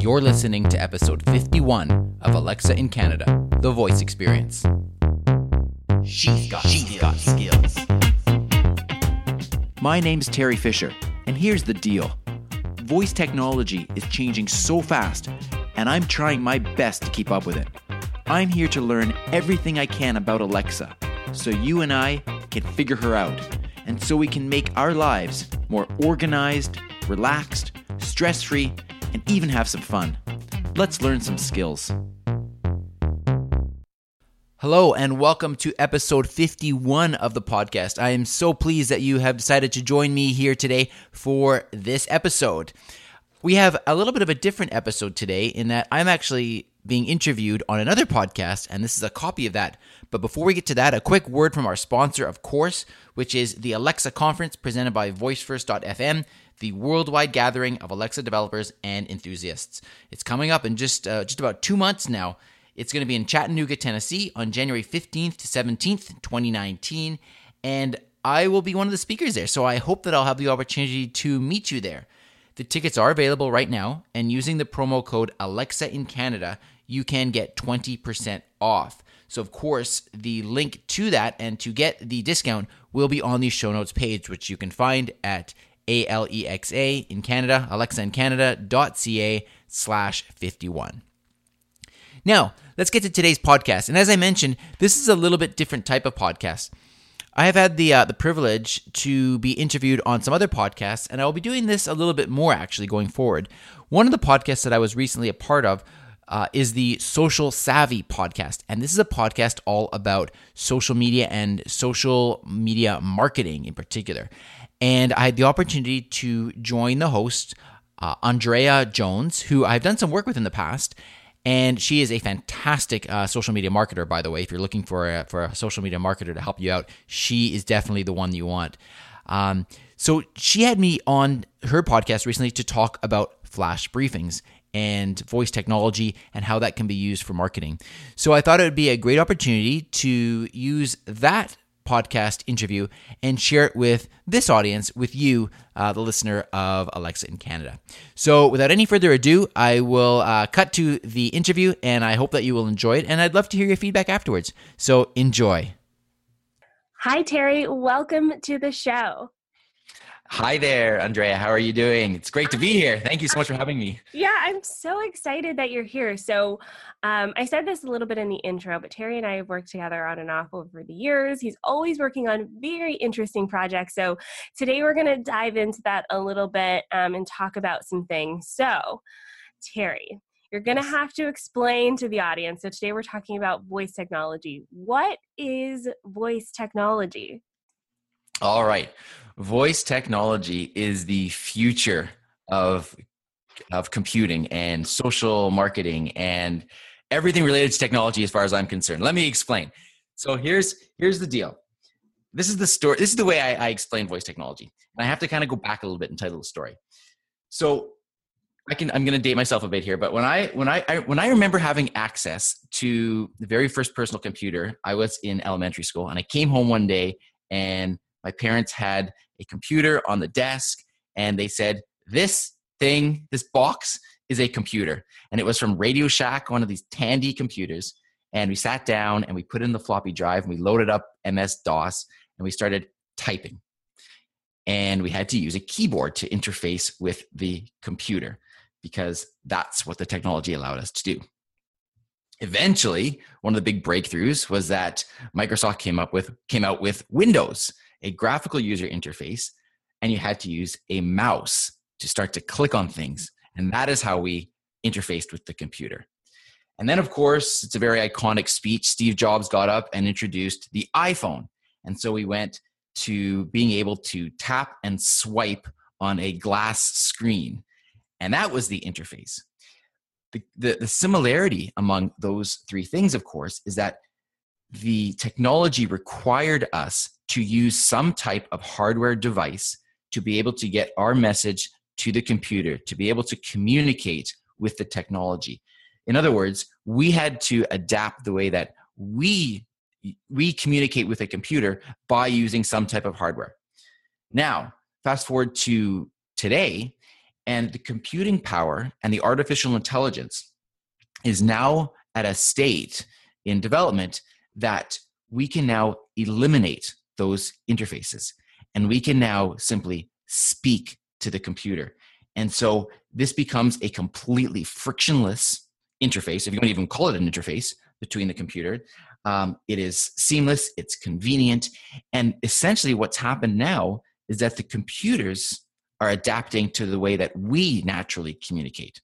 You're listening to episode 51 of Alexa in Canada, the voice experience. She's got, She's got skills. My name's Teri Fisher, and here's the deal voice technology is changing so fast, and I'm trying my best to keep up with it. I'm here to learn everything I can about Alexa so you and I can figure her out, and so we can make our lives more organized, relaxed, stress free, and even have some fun. Let's learn some skills. Hello, and welcome to episode 51 of the podcast. I am so pleased that you have decided to join me here today for this episode. We have a little bit of a different episode today in that I'm actually being interviewed on another podcast, and this is a copy of that. But before we get to that, a quick word from our sponsor, of course, which is the Alexa Conference presented by VoiceFirst.fm the worldwide gathering of Alexa developers and enthusiasts. It's coming up in just uh, just about two months now. It's going to be in Chattanooga, Tennessee, on January 15th to 17th, 2019, and I will be one of the speakers there. So I hope that I'll have the opportunity to meet you there. The tickets are available right now, and using the promo code Alexa in Canada, you can get 20% off. So, of course, the link to that and to get the discount will be on the show notes page, which you can find at a L E X A in Canada, Alexa in Canada.ca slash 51. Now, let's get to today's podcast. And as I mentioned, this is a little bit different type of podcast. I have had the uh, the privilege to be interviewed on some other podcasts, and I will be doing this a little bit more actually going forward. One of the podcasts that I was recently a part of uh, is the Social Savvy podcast, and this is a podcast all about social media and social media marketing in particular. And I had the opportunity to join the host, uh, Andrea Jones, who I've done some work with in the past. And she is a fantastic uh, social media marketer, by the way. If you're looking for a, for a social media marketer to help you out, she is definitely the one you want. Um, so she had me on her podcast recently to talk about flash briefings and voice technology and how that can be used for marketing. So I thought it would be a great opportunity to use that podcast interview and share it with this audience, with you, uh, the listener of Alexa in Canada. So, without any further ado, I will uh, cut to the interview and I hope that you will enjoy it. And I'd love to hear your feedback afterwards. So, enjoy. Hi, Teri. Welcome to the show. Hi there, Andrea. How are you doing? It's great to be here. Thank you so much for having me. Yeah, I'm so excited that you're here. So, um, I said this a little bit in the intro, but Teri and I have worked together on and off over the years. He's always working on very interesting projects. So, today we're going to dive into that a little bit um, and talk about some things. So, Teri, you're going to have to explain to the audience. So, today we're talking about voice technology. What is voice technology? All right. Voice technology is the future of of computing and social marketing and everything related to technology as far as I'm concerned. Let me explain. So here's here's the deal. This is the story. This is the way I, I explain voice technology. And I have to kind of go back a little bit and tell the story. So I can I'm going to date myself a bit here, but when I when I, I when I remember having access to the very first personal computer, I was in elementary school, and I came home one day and my parents had a computer on the desk and they said, This thing, this box is a computer. And it was from Radio Shack, one of these Tandy computers. And we sat down and we put in the floppy drive and we loaded up MS DOS and we started typing. And we had to use a keyboard to interface with the computer because that's what the technology allowed us to do. Eventually, one of the big breakthroughs was that Microsoft came up with came out with Windows a graphical user interface, and you had to use a mouse to start to click on things. And that is how we interfaced with the computer. And then, of course, it's a very iconic speech. Steve Jobs got up and introduced the iPhone. And so we went to being able to tap and swipe on a glass screen. And that was the interface. The, the, the, similarity among those three things, of course, is that the technology required us to use some type of hardware device to be able to get our message to the computer, to be able to communicate with the technology. In other words, we had to adapt the way that we we communicate with a computer by using some type of hardware. Now, fast forward to today, And the computing power and the artificial intelligence is now at a state in development that we can now eliminate those interfaces and we can now simply speak to the computer. And so this becomes a completely frictionless interface, if you don't even call it an interface between the computer. Um, it is seamless, it's convenient. And essentially, what's happened now is that the computers are adapting to the way that we naturally communicate.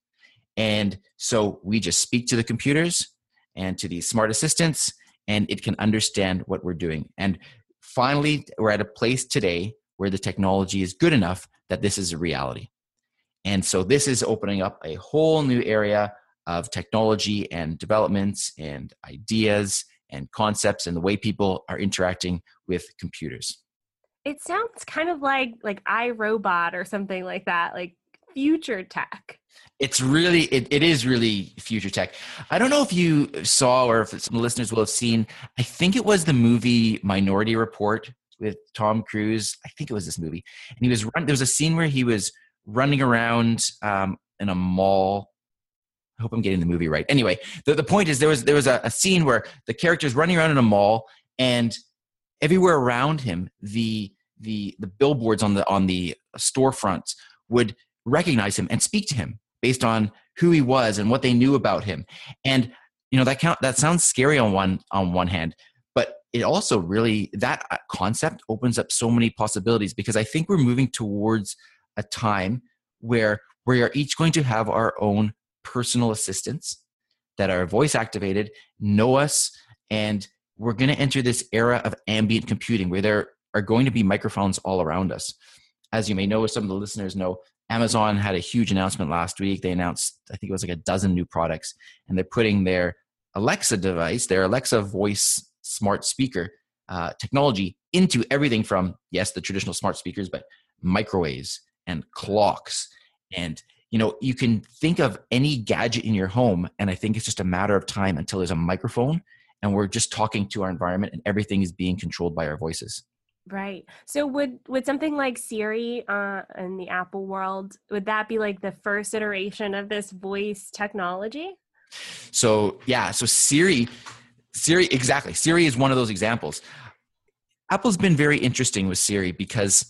And so we just speak to the computers and to these smart assistants, and it can understand what we're doing. And finally, we're at a place today where the technology is good enough that this is a reality. And so this is opening up a whole new area of technology and developments and ideas and concepts and the way people are interacting with computers. It sounds kind of like like iRobot or something like that, like future tech. It's really it, it is really future tech. I don't know if you saw or if some listeners will have seen. I think it was the movie Minority Report with Tom Cruise. I think it was this movie, and he was run. There was a scene where he was running around um, in a mall. I hope I'm getting the movie right. Anyway, the, the point is there was there was a, a scene where the character's running around in a mall, and everywhere around him, the the the billboards on the on the storefronts would recognize him and speak to him based on who he was and what they knew about him. And you know that count that sounds scary on one on one hand, but it also really that uh, concept opens up so many possibilities because I think we're moving towards a time where we are each going to have our own personal assistants that are voice activated, know us, and we're going to enter this era of ambient computing where there are going to be microphones all around us. As you may know, as some of the listeners know, Amazon had a huge announcement last week. They announced, I think it was like a dozen new products, and they're putting their Alexa device, their Alexa voice smart speaker uh, technology into everything from, yes, the traditional smart speakers, but microwaves and clocks. And, you know, you can think of any gadget in your home, and I think it's just a matter of time until there's a microphone and we're just talking to our environment and everything is being controlled by our voices. Right. So would would something like Siri uh, in the Apple world would that be like the first iteration of this voice technology? So yeah, so Siri, Siri exactly. Siri is one of those examples. Apple's been very interesting with Siri because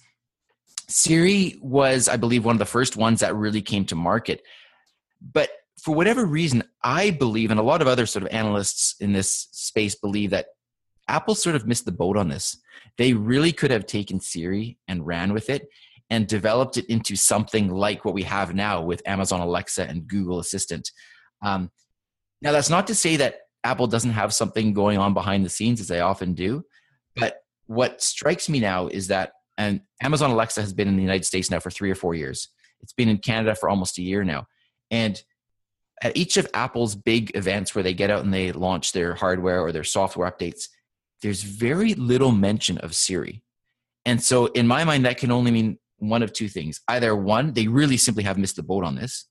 Siri was, I believe, one of the first ones that really came to market. But for whatever reason, I believe, and a lot of other sort of analysts in this space believe that Apple sort of missed the boat on this. They really could have taken Siri and ran with it and developed it into something like what we have now with Amazon Alexa and Google Assistant. Um, now, that's not to say that Apple doesn't have something going on behind the scenes, as they often do. But what strikes me now is that, and Amazon Alexa has been in the United States now for three or four years. It's been in Canada for almost a year now. And at each of Apple's big events where they get out and they launch their hardware or their software updates, there's very little mention of Siri. And so, in my mind, that can only mean one of two things. Either one, they really simply have missed the boat on this,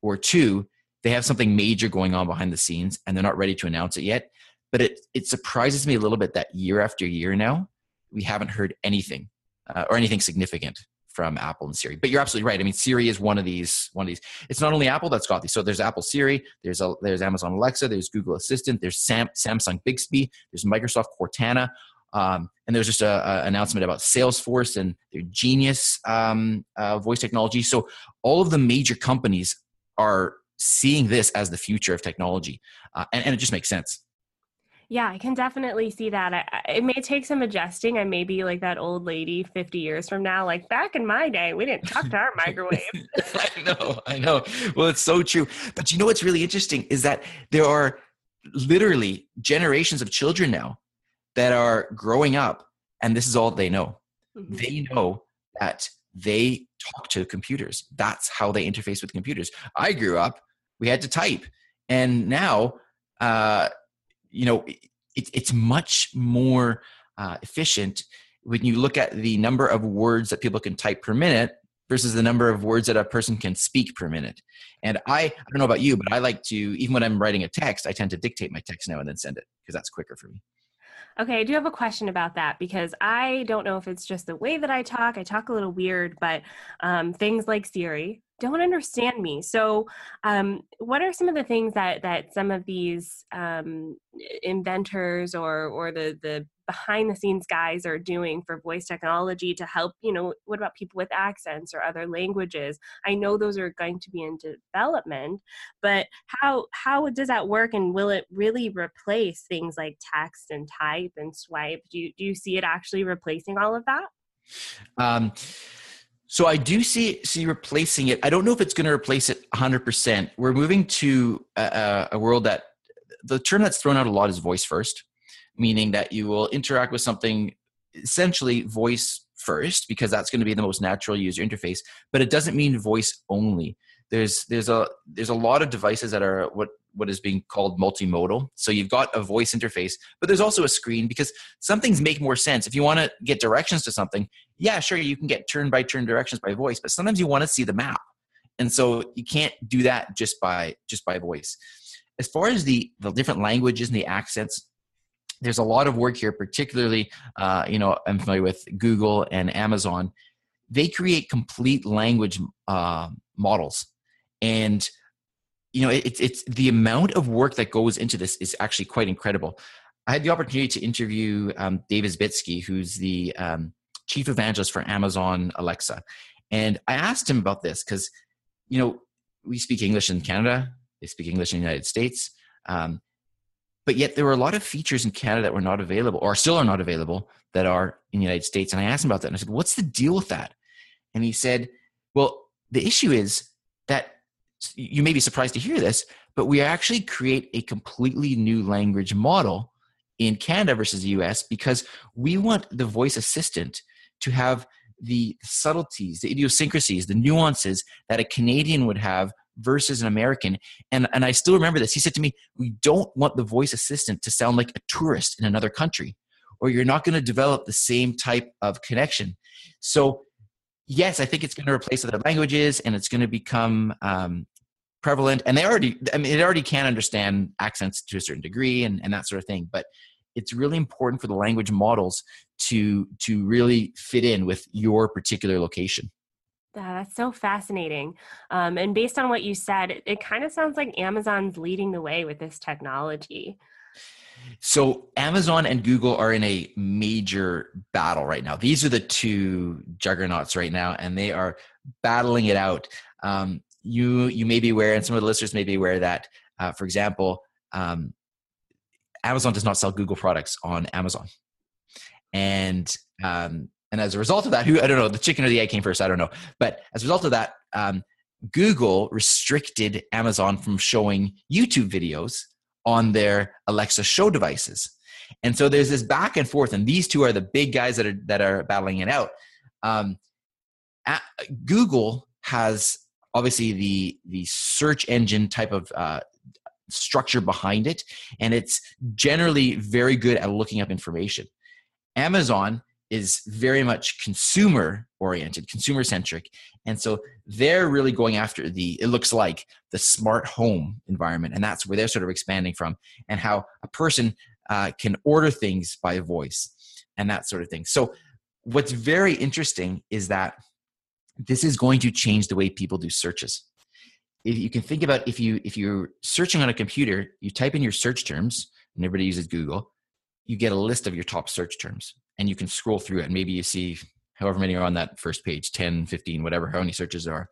or two, they have something major going on behind the scenes and they're not ready to announce it yet. But it, it surprises me a little bit that year after year now, we haven't heard anything uh, or anything significant from Apple and Siri. But you're absolutely right. I mean, Siri is one of these. One of these. It's not only Apple that's got these. So there's Apple Siri. There's a, there's Amazon Alexa. There's Google Assistant. There's Sam, Samsung Bixby. There's Microsoft Cortana. Um, and there's just a announcement about Salesforce and their Genius um, uh, voice technology. So all of the major companies are seeing this as the future of technology, uh, and, and it just makes sense. Yeah, I can definitely see that. I, it may take some adjusting. I may be like that old lady 50 years from now. Like back in my day, we didn't talk to our microwave. I know, I know. Well, it's so true. But you know what's really interesting is that there are literally generations of children now that are growing up, and this is all they know. Mm-hmm. They know that they talk to computers. That's how they interface with computers. I grew up, we had to type. And now, uh, you know, it, it's much more uh, efficient when you look at the number of words that people can type per minute versus the number of words that a person can speak per minute. And I, I don't know about you, but I like to, even when I'm writing a text, I tend to dictate my text now and then send it because that's quicker for me. Okay, I do have a question about that because I don't know if it's just the way that I talk. I talk a little weird, but um, things like Siri, don't understand me. So, um, what are some of the things that that some of these um, inventors or or the the behind the scenes guys are doing for voice technology to help? You know, what about people with accents or other languages? I know those are going to be in development, but how how does that work? And will it really replace things like text and type and swipe? Do you, do you see it actually replacing all of that? Um, so I do see see replacing it. I don't know if it's going to replace it 100%. We're moving to a, a, world that the term that's thrown out a lot is voice first, meaning that you will interact with something essentially voice first because that's going to be the most natural user interface, but it doesn't mean voice only. There's there's a there's a lot of devices that are what what is being called multimodal. So you've got a voice interface, but there's also a screen because some things make more sense. If you want to get directions to something, yeah, sure, you can get turn by turn directions by voice, but sometimes you want to see the map. And so you can't do that just by just by voice. As far as the the different languages and the accents, there's a lot of work here, particularly, uh, you know, I'm familiar with Google and Amazon. They create complete language uh, models, and you know, it's it's the amount of work that goes into this is actually quite incredible. I had the opportunity to interview um, Dave Isbitski, who's the um, chief evangelist for Amazon Alexa, and I asked him about this because, you know, we speak English in Canada, they speak English in the United States, um, but yet there were a lot of features in Canada that were not available, or still are not available, that are in the United States. And I asked him about that, and I said, "What's the deal with that?" And he said, "Well, the issue is that you may be surprised to hear this, but we actually create a completely new language model in Canada versus the US because we want the voice assistant to have the subtleties, the idiosyncrasies, the nuances that a Canadian would have versus an American. And, and I still remember this. He said to me, We don't want the voice assistant to sound like a tourist in another country, or you're not going to develop the same type of connection. So yes, I think it's going to replace other languages and it's going to become um, prevalent. And they already, I mean, it already can understand accents to a certain degree and, and that sort of thing. But it's really important for the language models to to really fit in with your particular location. That's so fascinating. Um, and based on what you said, it, it kind of sounds like Amazon's leading the way with this technology. So Amazon and Google are in a major battle right now. These are the two juggernauts right now, and they are battling it out. Um, you you may be aware, and some of the listeners may be aware that, uh, for example, um, Amazon does not sell Google products on Amazon, and um, and as a result of that, who I don't know, the chicken or the egg came first, I don't know, but as a result of that, um, Google restricted Amazon from showing YouTube videos on their Alexa show devices. And so there's this back and forth, and these two are the big guys that are that are battling it out. Um, Google has obviously the the search engine type of uh, structure behind it, and it's generally very good at looking up information. Amazon is very much consumer oriented, consumer centric. And so they're really going after the, it looks like the smart home environment. And that's where they're sort of expanding from and how a person uh, can order things by voice and that sort of thing. So what's very interesting is that this is going to change the way people do searches. If you can think about if you if you're searching on a computer, you type in your search terms, and everybody uses Google, you get a list of your top search terms and you can scroll through it and maybe you see however many are on that first page 10 15 whatever how many searches are.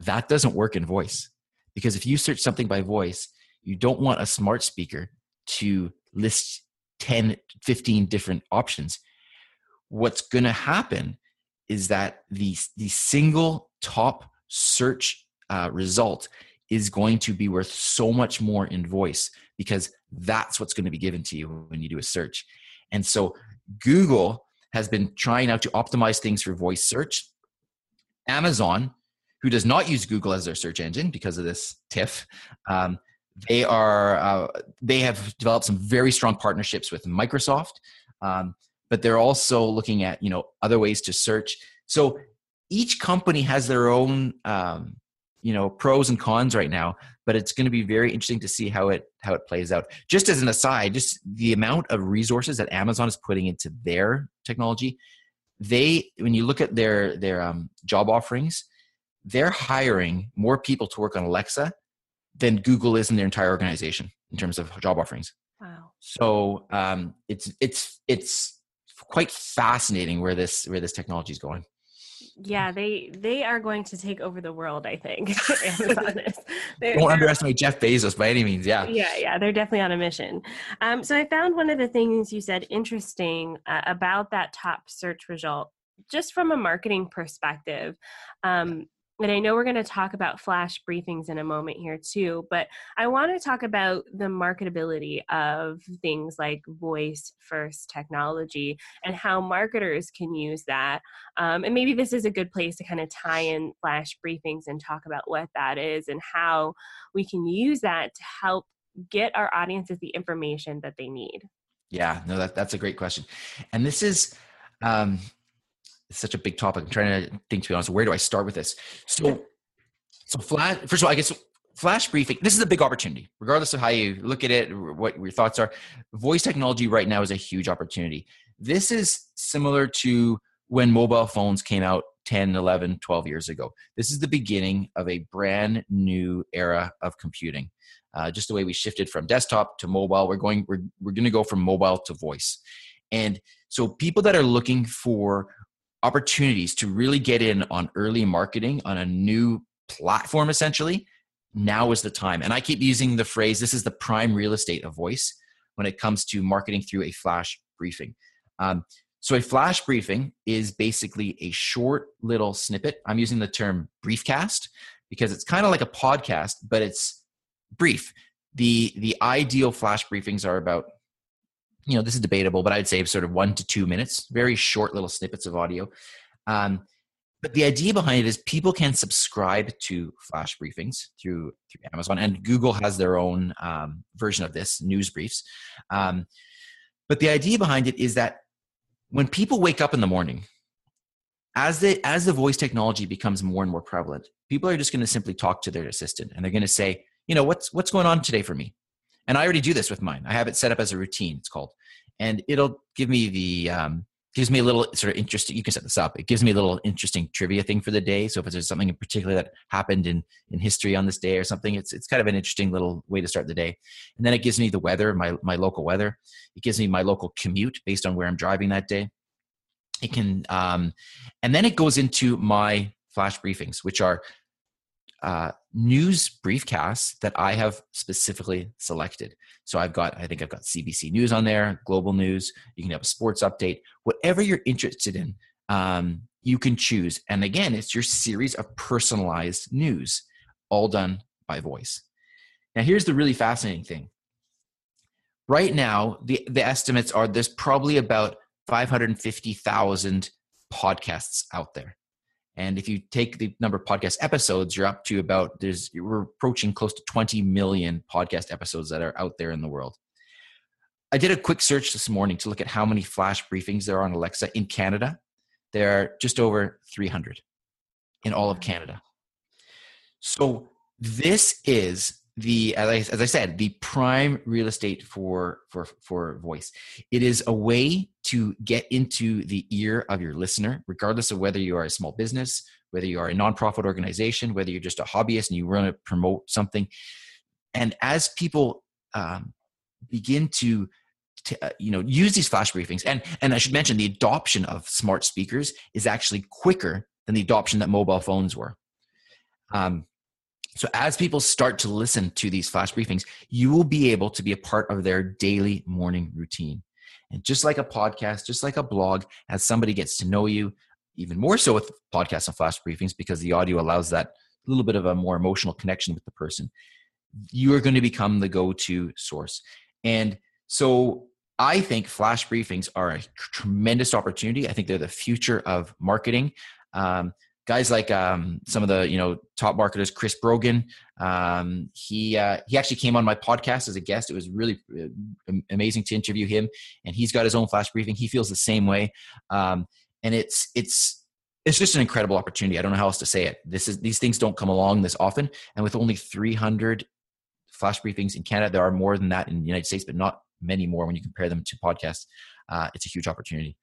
That doesn't work in voice because if you search something by voice you don't want a smart speaker to list 10 15 different options. What's going to happen is that the, the single top search uh, result is going to be worth so much more in voice because that's what's going to be given to you when you do a search and so Google has been trying out to optimize things for voice search. Amazon, who does not use Google as their search engine because of this TIF, um, they are uh, they have developed some very strong partnerships with Microsoft, um, but they're also looking at you know other ways to search. So each company has their own um, you know pros and cons right now but it's going to be very interesting to see how it how it plays out just as an aside just the amount of resources that amazon is putting into their technology they when you look at their their um, job offerings they're hiring more people to work on Alexa than Google is in their entire organization in terms of job offerings. Wow. So um, it's it's it's quite fascinating where this where this technology is going. Yeah, they they are going to take over the world. I think Amazon is. They're, Don't underestimate Jeff Bezos by any means. Yeah. Yeah, yeah, they're definitely on a mission. Um, so I found one of the things you said interesting uh, about that top search result, just from a marketing perspective. Um, and I know we're going to talk about flash briefings in a moment here too, but I want to talk about the marketability of things like voice first technology and how marketers can use that. Um, and maybe this is a good place to kind of tie in flash briefings and talk about what that is and how we can use that to help get our audiences the information that they need. Yeah, no, that, that's a great question. And this is, um, it's such a big topic. I'm trying to think to be honest, where do I start with this? So so flash first of all, I guess flash briefing, this is a big opportunity, regardless of how you look at it, what your thoughts are. Voice technology right now is a huge opportunity. This is similar to when mobile phones came out 10, 11, 12 years ago. This is the beginning of a brand new era of computing. Uh, just the way we shifted from desktop to mobile, we're going, we're, we're going to go from mobile to voice. And so people that are looking for opportunities to really get in on early marketing on a new platform essentially now is the time. And i keep using the phrase this is the prime real estate of voice when it comes to marketing through a flash briefing. Um, so a flash briefing is basically a short little snippet. I'm using the term briefcast because it's kind of like a podcast but it's brief. The the ideal flash briefings are about you know, this is debatable, but I'd say sort of one to two minutes, very short little snippets of audio. Um, but the idea behind it is people can subscribe to flash briefings through through Amazon, and Google has their own um, version of this, news briefs. Um, but the idea behind it is that when people wake up in the morning, as the as the voice technology becomes more and more prevalent, people are just going to simply talk to their assistant, and they're going to say, you know, what's what's going on today for me? And I already do this with mine. I have it set up as a routine. It's called, and it'll give me the um, gives me a little sort of interesting. You can set this up. It gives me a little interesting trivia thing for the day. So if there's something in particular that happened in in history on this day or something, it's it's kind of an interesting little way to start the day. And then it gives me the weather, my my local weather. It gives me my local commute based on where I'm driving that day. It can, um, and then it goes into my flash briefings, which are uh, news briefcasts that I have specifically selected. So I've got, I think I've got CBC News on there, Global News. You can have a sports update, whatever you're interested in. Um, you can choose. And again, it's your series of personalized news, all done by voice. Now, here's the really fascinating thing. Right now, the, the estimates are there's probably about 550,000 podcasts out there. And if you take the number of podcast episodes, you're up to about there's we're approaching close to 20 million podcast episodes that are out there in the world. I did a quick search this morning to look at how many flash briefings there are on Alexa in Canada. There are just over 300 in all of Canada. So this is the as I, as I said the prime real estate for for for voice. It is a way to get into the ear of your listener regardless of whether you are a small business whether you are a nonprofit organization whether you're just a hobbyist and you want to promote something. And as people um, begin to, to uh, you know use these flash briefings and and i should mention the adoption of smart speakers is actually quicker than the adoption that mobile phones were. Um, so, as people start to listen to these flash briefings, you will be able to be a part of their daily morning routine. And just like a podcast, just like a blog, as somebody gets to know you, even more so with podcasts and flash briefings, because the audio allows that little bit of a more emotional connection with the person, you are going to become the go to source. And so, I think flash briefings are a tremendous opportunity. I think they're the future of marketing. Um, guys like um, some of the you know top marketers chris brogan um, he uh, he actually came on my podcast as a guest. It was really uh, amazing to interview him and he's got his own flash briefing. He feels the same way. Um, and it's it's it's just an incredible opportunity. I don't know how else to say it. This is these things don't come along this often and with only 300 flash briefings in canada there are more than that in the united states but not many more when you compare them to podcasts. Uh, it's a huge opportunity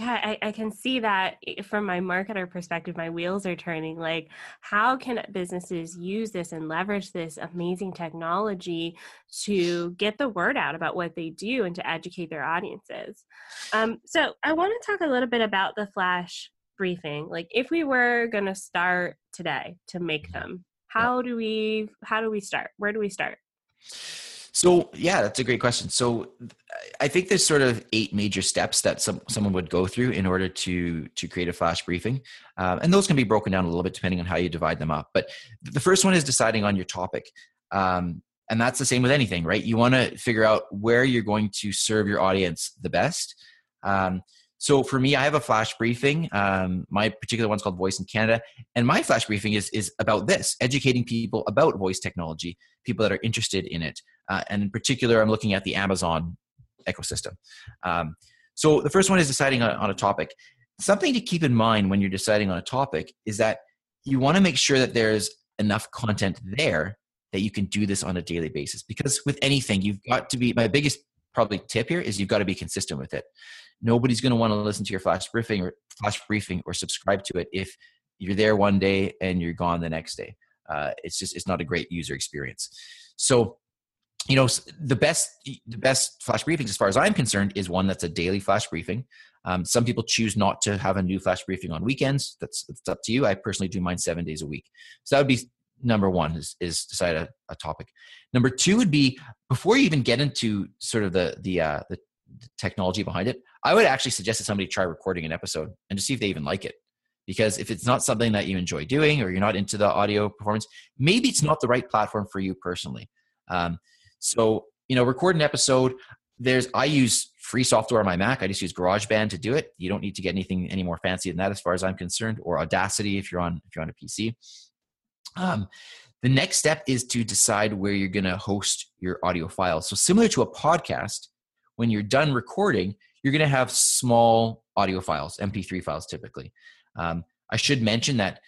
Yeah, I, I, can see that eh, from my marketer perspective, my wheels are turning. Like, how can businesses use this and leverage this amazing technology to get the word out about what they do and to educate their audiences? Um, so, I want to talk a little bit about the flash briefing. Like, if we were going to start today to make mm-hmm. them, how do we how do we start? Where do we start? So yeah, that's a great question. So I think there's sort of eight major steps that some, someone would go through in order to to create a flash briefing, um, and those can be broken down a little bit depending on how you divide them up. But the first one is deciding on your topic, um, and that's the same with anything, right? You want to figure out where you're going to serve your audience the best. Um, so for me, I have a flash briefing. Um, my particular one's called Voice in Canada, and my flash briefing is is about this: educating people about voice technology, people that are interested in it, uh, and in particular, I'm looking at the Amazon ecosystem. Um, so the first one is deciding on, on a topic. Something to keep in mind when you're deciding on a topic is that you want to make sure that there's enough content there that you can do this on a daily basis. Because with anything, you've got to be. My biggest probably tip here is you've got to be consistent with it nobody's going to want to listen to your flash briefing or flash briefing or subscribe to it if you're there one day and you're gone the next day. Uh, it's just it's not a great user experience. So, you know, the best the best flash briefings, as far as I'm concerned, is one that's a daily flash briefing. Um, some people choose not to have a new flash briefing on weekends. That's it's up to you. I personally do mine seven days a week. So that would be number one is, is decide a, a topic. Number two would be before you even get into sort of the the uh, the technology behind it, I would actually suggest that somebody try recording an episode and to see if they even like it. Because if it's not something that you enjoy doing or you're not into the audio performance, maybe it's not the right platform for you personally. Um, so, you know, record an episode. There's I use free software on my Mac. I just use GarageBand to do it. You don't need to get anything any more fancy than that, as far as I'm concerned, or Audacity if you're on if you're on a PC. Um, the next step is to decide where you're going to host your audio files. So similar to a podcast, when you're done recording, you're going to have small audio files, MP3 files typically. Um, I should mention that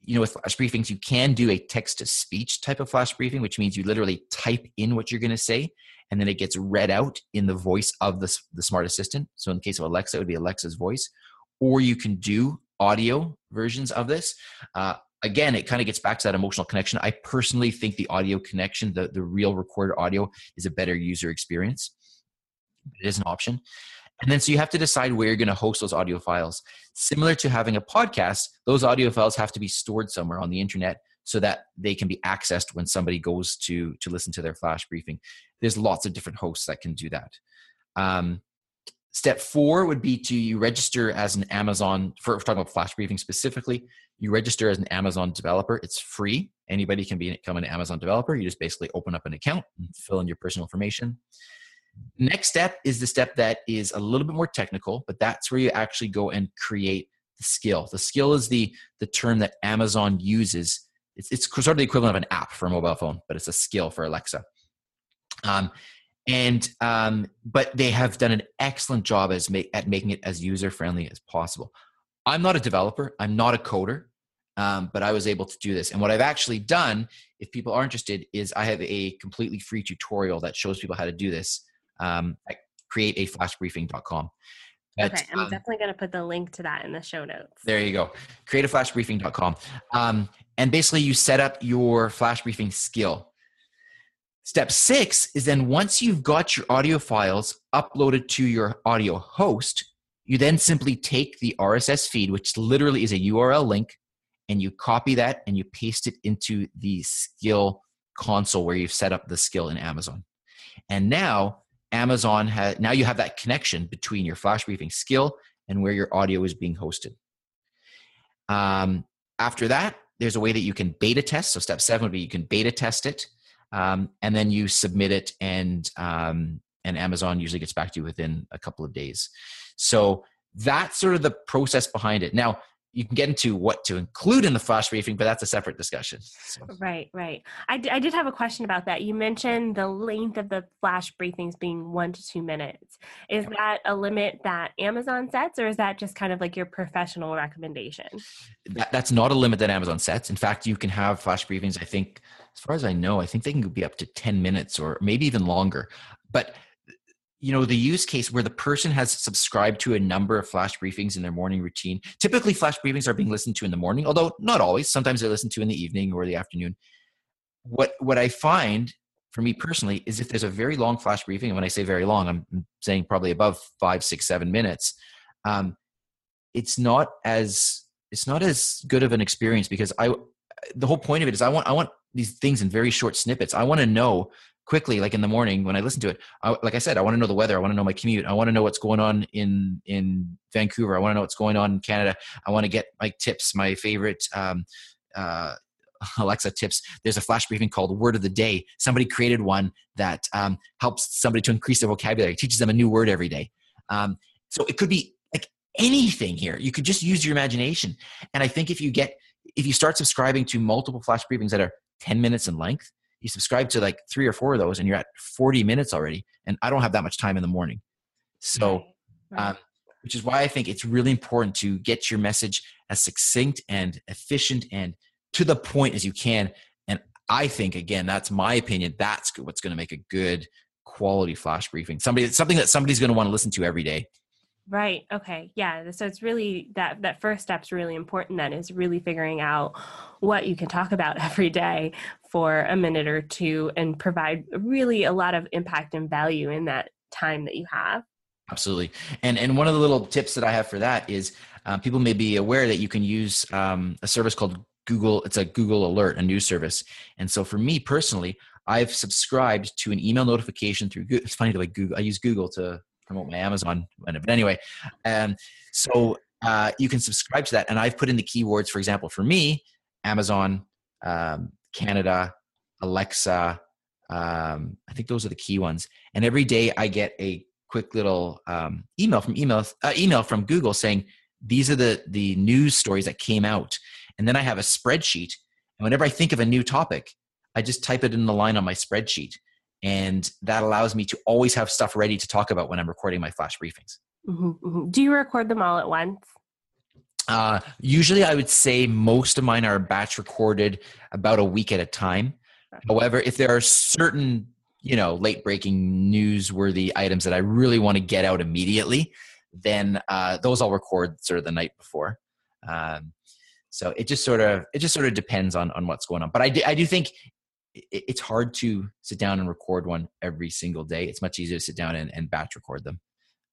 you know with flash briefings you can do a text to speech type of flash briefing which means you literally type in what you're going to say and then it gets read out in the voice of the, the smart assistant. So in the case of alexa it would be alexa's voice. Or you can do audio versions of this. Uh, again it kind of gets back to that emotional connection. I personally think the audio connection the, the real recorded audio is a better user experience it is an option. And then so you have to decide where you're going to host those audio files. Similar to having a podcast, those audio files have to be stored somewhere on the internet so that they can be accessed when somebody goes to to listen to their flash briefing. There's lots of different hosts that can do that. Um, step four would be to you register as an Amazon. For talking about flash briefing specifically, you register as an Amazon developer. It's free. Anybody can become an Amazon developer. You just basically open up an account and fill in your personal information. Next step is the step that is a little bit more technical, but that's where you actually go and create the skill. The skill is the the term that Amazon uses. It's, it's sort of the equivalent of an app for a mobile phone, but it's a skill for Alexa. Um, and um, but they have done an excellent job as ma- at making it as user friendly as possible. I'm not a developer. I'm not a coder. Um, but I was able to do this. And what I've actually done, if people are interested, is I have a completely free tutorial that shows people how to do this um, at createaflashbriefing.com. But, okay, I'm um, definitely going to put the link to that in the show notes. There you go. Createaflashbriefing.com. Um, and basically, you set up your flash briefing skill. Step six is then once you've got your audio files uploaded to your audio host, you then simply take the RSS feed, which literally is a URL link, and you copy that and you paste it into the skill console where you've set up the skill in Amazon. And now Amazon has now you have that connection between your flash briefing skill and where your audio is being hosted. Um, after that, there's a way that you can beta test. So step seven would be you can beta test it, um, and then you submit it, and um, and Amazon usually gets back to you within a couple of days. So that's sort of the process behind it. Now, you can get into what to include in the flash briefing, but that's a separate discussion. So. Right, right. I, d- I did have a question about that. You mentioned the length of the flash briefings being one to two minutes. Is yeah. that a limit that Amazon sets, or is that just kind of like your professional recommendation? That, that's not a limit that Amazon sets. In fact, you can have flash briefings, I think, as far as I know, I think they can be up to 10 minutes or maybe even longer. But you know the use case where the person has subscribed to a number of flash briefings in their morning routine. Typically flash briefings are being listened to in the morning although not always. Sometimes they're listened to in the evening or the afternoon. What what i find for me personally is if there's a very long flash briefing and when i say very long i'm saying probably above five six seven minutes um, it's not as it's not as good of an experience because i the whole point of it is i want i want these things in very short snippets. I want to know quickly like in the morning when i listen to it I, like i said i want to know the weather i want to know my commute i want to know what's going on in in vancouver i want to know what's going on in canada i want to get my tips my favorite um, uh, alexa tips. There's a flash briefing called word of the day. Somebody created one that um, helps somebody to increase their vocabulary. Teaches them a new word every day. Um, so it could be like anything here. You could just use your imagination. And i think if you get if you start subscribing to multiple flash briefings that are 10 minutes in length you subscribe to like three or four of those and you're at 40 minutes already and i don't have that much time in the morning. So um, which is why i think it's really important to get your message as succinct and efficient and to the point as you can. And i think again that's my opinion that's what's going to make a good quality flash briefing. Somebody something that somebody's going to want to listen to every day Right. Okay. Yeah. So it's really that that first step's really important then is really figuring out what you can talk about every day for a minute or two and provide really a lot of impact and value in that time that you have. Absolutely. And and one of the little tips that I have for that is um, people may be aware that you can use um, a service called Google. It's a Google Alert, a news service. And so for me personally, I've subscribed to an email notification through. Google. It's funny to like Google. I use Google to promote my Amazon. But anyway, um, so uh, you can subscribe to that. And I've put in the keywords, for example, for me, Amazon, um, Canada, Alexa. Um, I think those are the key ones. And every day I get a quick little um, email from email uh, email from Google saying these are the the news stories that came out. And then I have a spreadsheet. And whenever I think of a new topic, I just type it in the line on my spreadsheet and that allows me to always have stuff ready to talk about when i'm recording my flash briefings. Mm-hmm, mm-hmm. do you record them all at once? Uh, usually i would say most of mine are batch recorded about a week at a time. However if there are certain you know late breaking newsworthy items that i really want to get out immediately then uh, those i'll record sort of the night before. Um, so it just sort of it just sort of depends on on what's going on. But i do, I do think it's hard to sit down and record one every single day. It's much easier to sit down and, and batch record them.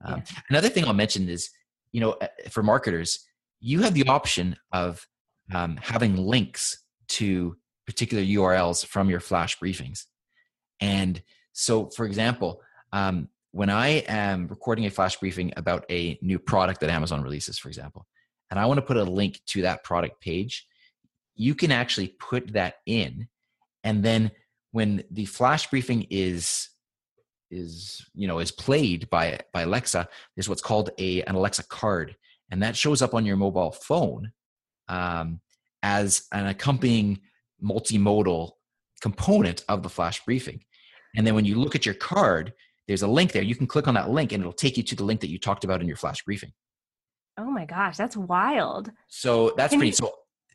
Um, yeah. Another thing I'll mention is, you know, uh, for marketers, you have the option of um, having links to particular URLs from your flash briefings. And so, for example, um, when I am recording a flash briefing about a new product that Amazon releases, for example, and I want to put a link to that product page, you can actually put that in and then when the flash briefing is is you know is played by by alexa there's what's called a an alexa card. And that shows up on your mobile phone um, as an accompanying multimodal component of the flash briefing. And then when you look at your card there's a link there. You can click on that link and it'll take you to the link that you talked about in your flash briefing. Oh my gosh that's wild. So that's can pretty you, so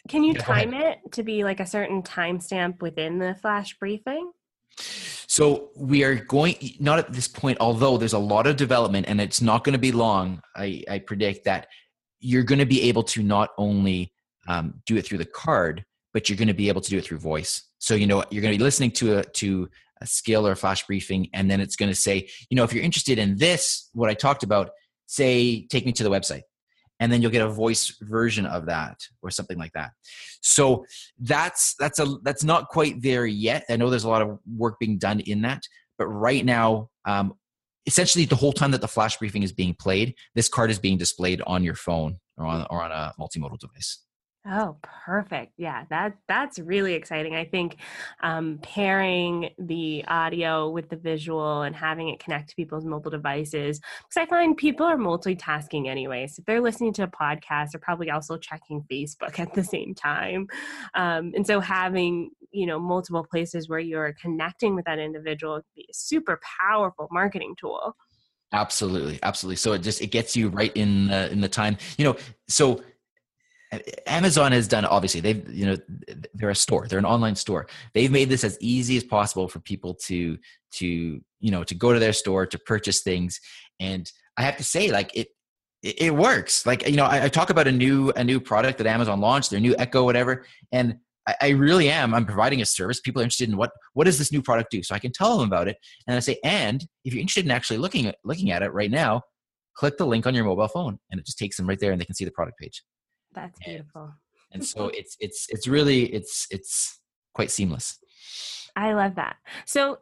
can you time it to be like a certain timestamp within the flash briefing? So we are going not at this point, although there's a lot of development and it's not going to be long. I, I predict that you're going to be able to not only um, do it through the card, but you're going to be able to do it through voice. So you know you're going to be listening to a to a skill or a flash briefing, and then it's going to say, you know, if you're interested in this, what I talked about, say, take me to the website and then you'll get a voice version of that or something like that. So that's that's a that's not quite there yet. I know there's a lot of work being done in that but right now um, essentially the whole time that the flash briefing is being played this card is being displayed on your phone or on, or on a multimodal device Oh, perfect. Yeah, that that's really exciting. I think um, pairing the audio with the visual and having it connect to people's mobile devices, because I find people are multitasking anyways. If they're listening to a podcast, they're probably also checking Facebook at the same time, um, and so having you know multiple places where you're connecting with that individual can be a super powerful marketing tool. Absolutely, absolutely. So it just it gets you right in the, in the time. You know, so Amazon has done obviously they've you know they're a store they're an online store. They've made this as easy as possible for people to to you know to go to their store to purchase things. And I have to say like it it, works. Like you know I, I, talk about a new a new product that Amazon launched their new Echo whatever and I, I really am I'm providing a service. People are interested in what what does this new product do? So I can tell them about it and I say and if you're interested in actually looking at looking at it right now click the link on your mobile phone and it just takes them right there and they can see the product page that's beautiful. And, and so it's it's it's really it's it's quite seamless. I love that. So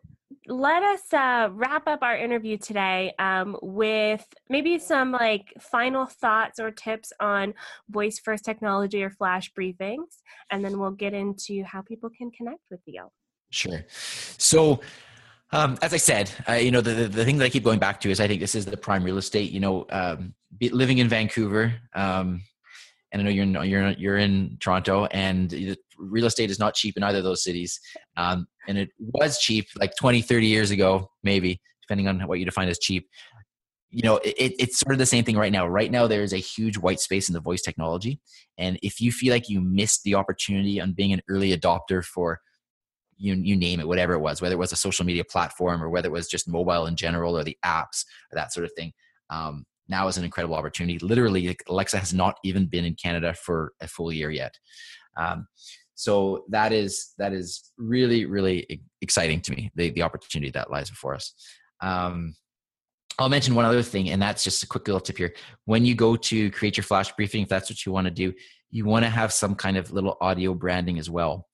let us uh, wrap up our interview today um, with maybe some like final thoughts or tips on voice first technology or flash briefings, and then we'll get into how people can connect with you. Sure. So. Um, as I said, uh, you know, the, the, the thing that I keep going back to is I think this is the prime real estate. You know, um, living in Vancouver, um, and I know you're in, you're you're in Toronto, and real estate is not cheap in either of those cities. Um, and it was cheap like 20, 30 years ago, maybe depending on what you define as cheap. You know, it, it's sort of the same thing right now. Right now, there is a huge white space in the voice technology, and if you feel like you missed the opportunity on being an early adopter for you you name it, whatever it was, whether it was a social media platform or whether it was just mobile in general or the apps or that sort of thing. Um, now is an incredible opportunity. Literally, Alexa has not even been in Canada for a full year yet. Um, so that is that is really really exciting to me. The the opportunity that lies before us. Um, I'll mention one other thing, and that's just a quick little tip here. When you go to create your flash briefing, if that's what you want to do, you want to have some kind of little audio branding as well,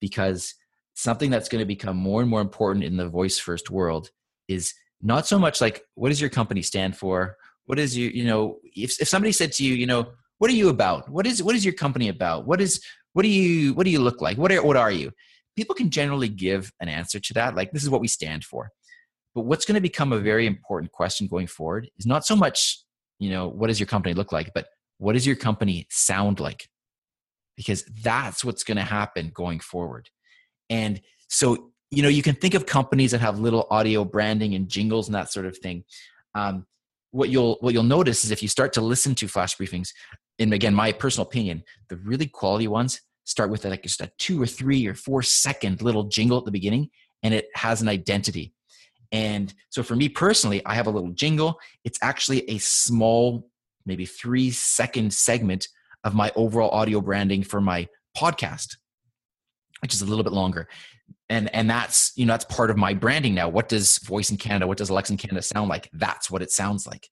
because something that's going to become more and more important in the voice first world is not so much like what does your company stand for what is you you know if, if somebody said to you you know what are you about? What is what is your company about? What is what do you what do you look like? What are what are you? People can generally give an answer to that like this is what we stand for. But what's going to become a very important question going forward is not so much you know what does your company look like but what does your company sound like? Because that's what's going to happen going forward. And so you know you can think of companies that have little audio branding and jingles and that sort of thing. Um, what you'll what you'll notice is if you start to listen to flash briefings and again my personal opinion the really quality ones start with like just a two or three or four second little jingle at the beginning and it has an identity. And so for me personally i have a little jingle. It's actually a small maybe three second segment of my overall audio branding for my podcast which is a little bit longer and and that's you know that's part of my branding now. What does voice in canada what does alexa in canada sound like? That's what it sounds like.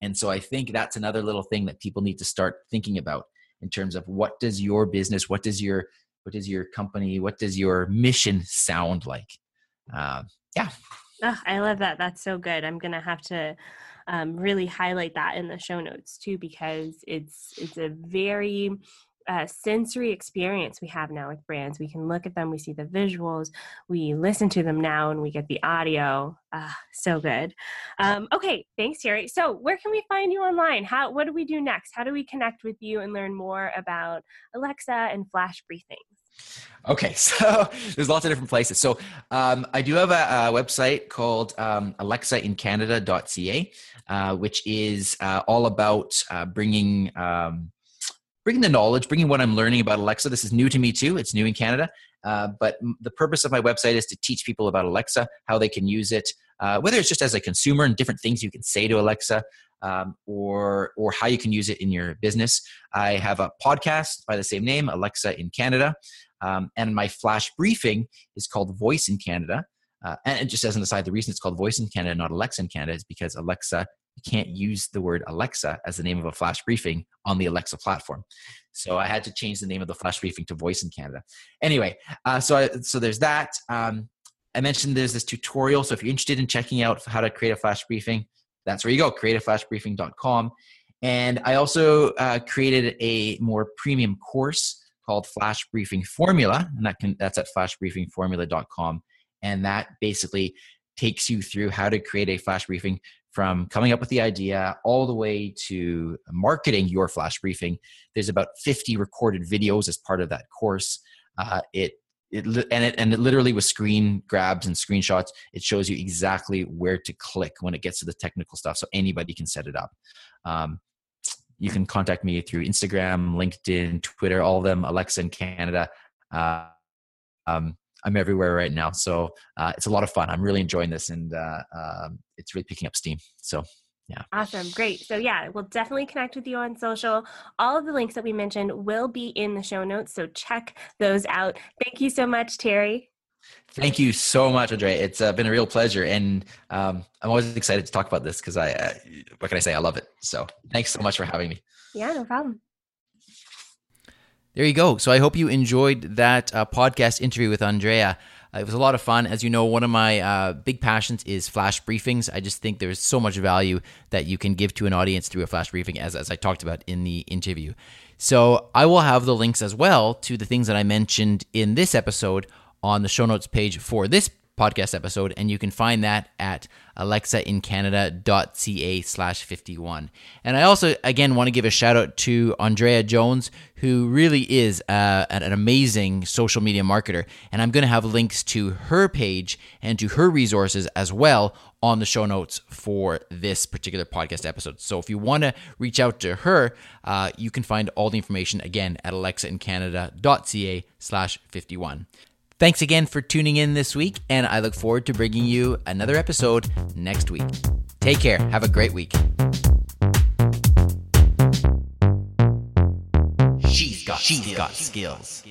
And so i think that's another little thing that people need to start thinking about in terms of what does your business what does your what does your company what does your mission sound like? Uh, yeah. Oh, i love that. That's so good. I'm gonna have to um, really highlight that in the show notes too because it's it's a very uh, sensory experience we have now with brands. We can look at them, we see the visuals, we listen to them now, and we get the audio. Ah, so good. Um, okay, thanks, Teri. So, where can we find you online? How? What do we do next? How do we connect with you and learn more about Alexa and flash briefings? Okay, so there's lots of different places. So um, I do have a, a website called um, alexaincanada.ca, uh, which is uh, all about uh, bringing um, bringing the knowledge, bringing what I'm learning about Alexa. This is new to me too. It's new in Canada. Uh, but the purpose of my website is to teach people about Alexa, how they can use it, uh, whether it's just as a consumer and different things you can say to Alexa, um, or or how you can use it in your business. I have a podcast by the same name, Alexa in Canada, um, and my flash briefing is called Voice in Canada. Uh, and just as an aside, the reason it's called Voice in Canada, not Alexa in Canada, is because Alexa you can't use the word Alexa as the name of a flash briefing on the Alexa platform. So I had to change the name of the flash briefing to Voice in Canada. Anyway, uh, so I, so there's that. Um, I mentioned there's this tutorial. So if you're interested in checking out how to create a flash briefing, that's where you go. Createaflashbriefing.com. And I also uh, created a more premium course called Flash Briefing Formula, and that can that's at flashbriefingformula.com. And that basically takes you through how to create a flash briefing from coming up with the idea all the way to marketing your flash briefing. There's about 50 recorded videos as part of that course. Uh, it it, and it and it literally with screen grabs and screenshots it shows you exactly where to click when it gets to the technical stuff so anybody can set it up um, you can contact me through Instagram, LinkedIn, Twitter, all of them, Alexa in Canada. Uh, um, I'm everywhere right now. So uh, it's a lot of fun. I'm really enjoying this and uh, um, it's really picking up steam. So yeah. Awesome. Great. So, yeah, we'll definitely connect with you on social. All of the links that we mentioned will be in the show notes. So, check those out. Thank you so much, Teri. Thank you so much, Andre. It's uh, been a real pleasure, and um, I'm always excited to talk about this because I, uh, what can I say? I love it. So, thanks so much for having me. Yeah, no problem. There you go. So, I hope you enjoyed that uh, podcast interview with Andrea. Uh, it was a lot of fun. As you know, one of my uh, big passions is flash briefings. I just think there's so much value that you can give to an audience through a flash briefing, as, as I talked about in the interview. So I will have the links as well to the things that I mentioned in this episode on the show notes page for this podcast episode, and you can find that at alexaincanada.ca slash 51. And I also, again, want to give a shout out to Andrea Jones, who really is uh, an amazing social media marketer. And I'm going to have links to her page and to her resources as well on the show notes for this particular podcast episode. So if you want to reach out to her, uh, you can find all the information again at alexaincanada.ca slash 51. Thanks again for tuning in this week, and I look forward to bringing you another episode next week. Take care. Have a great week. She's got, she's got skills.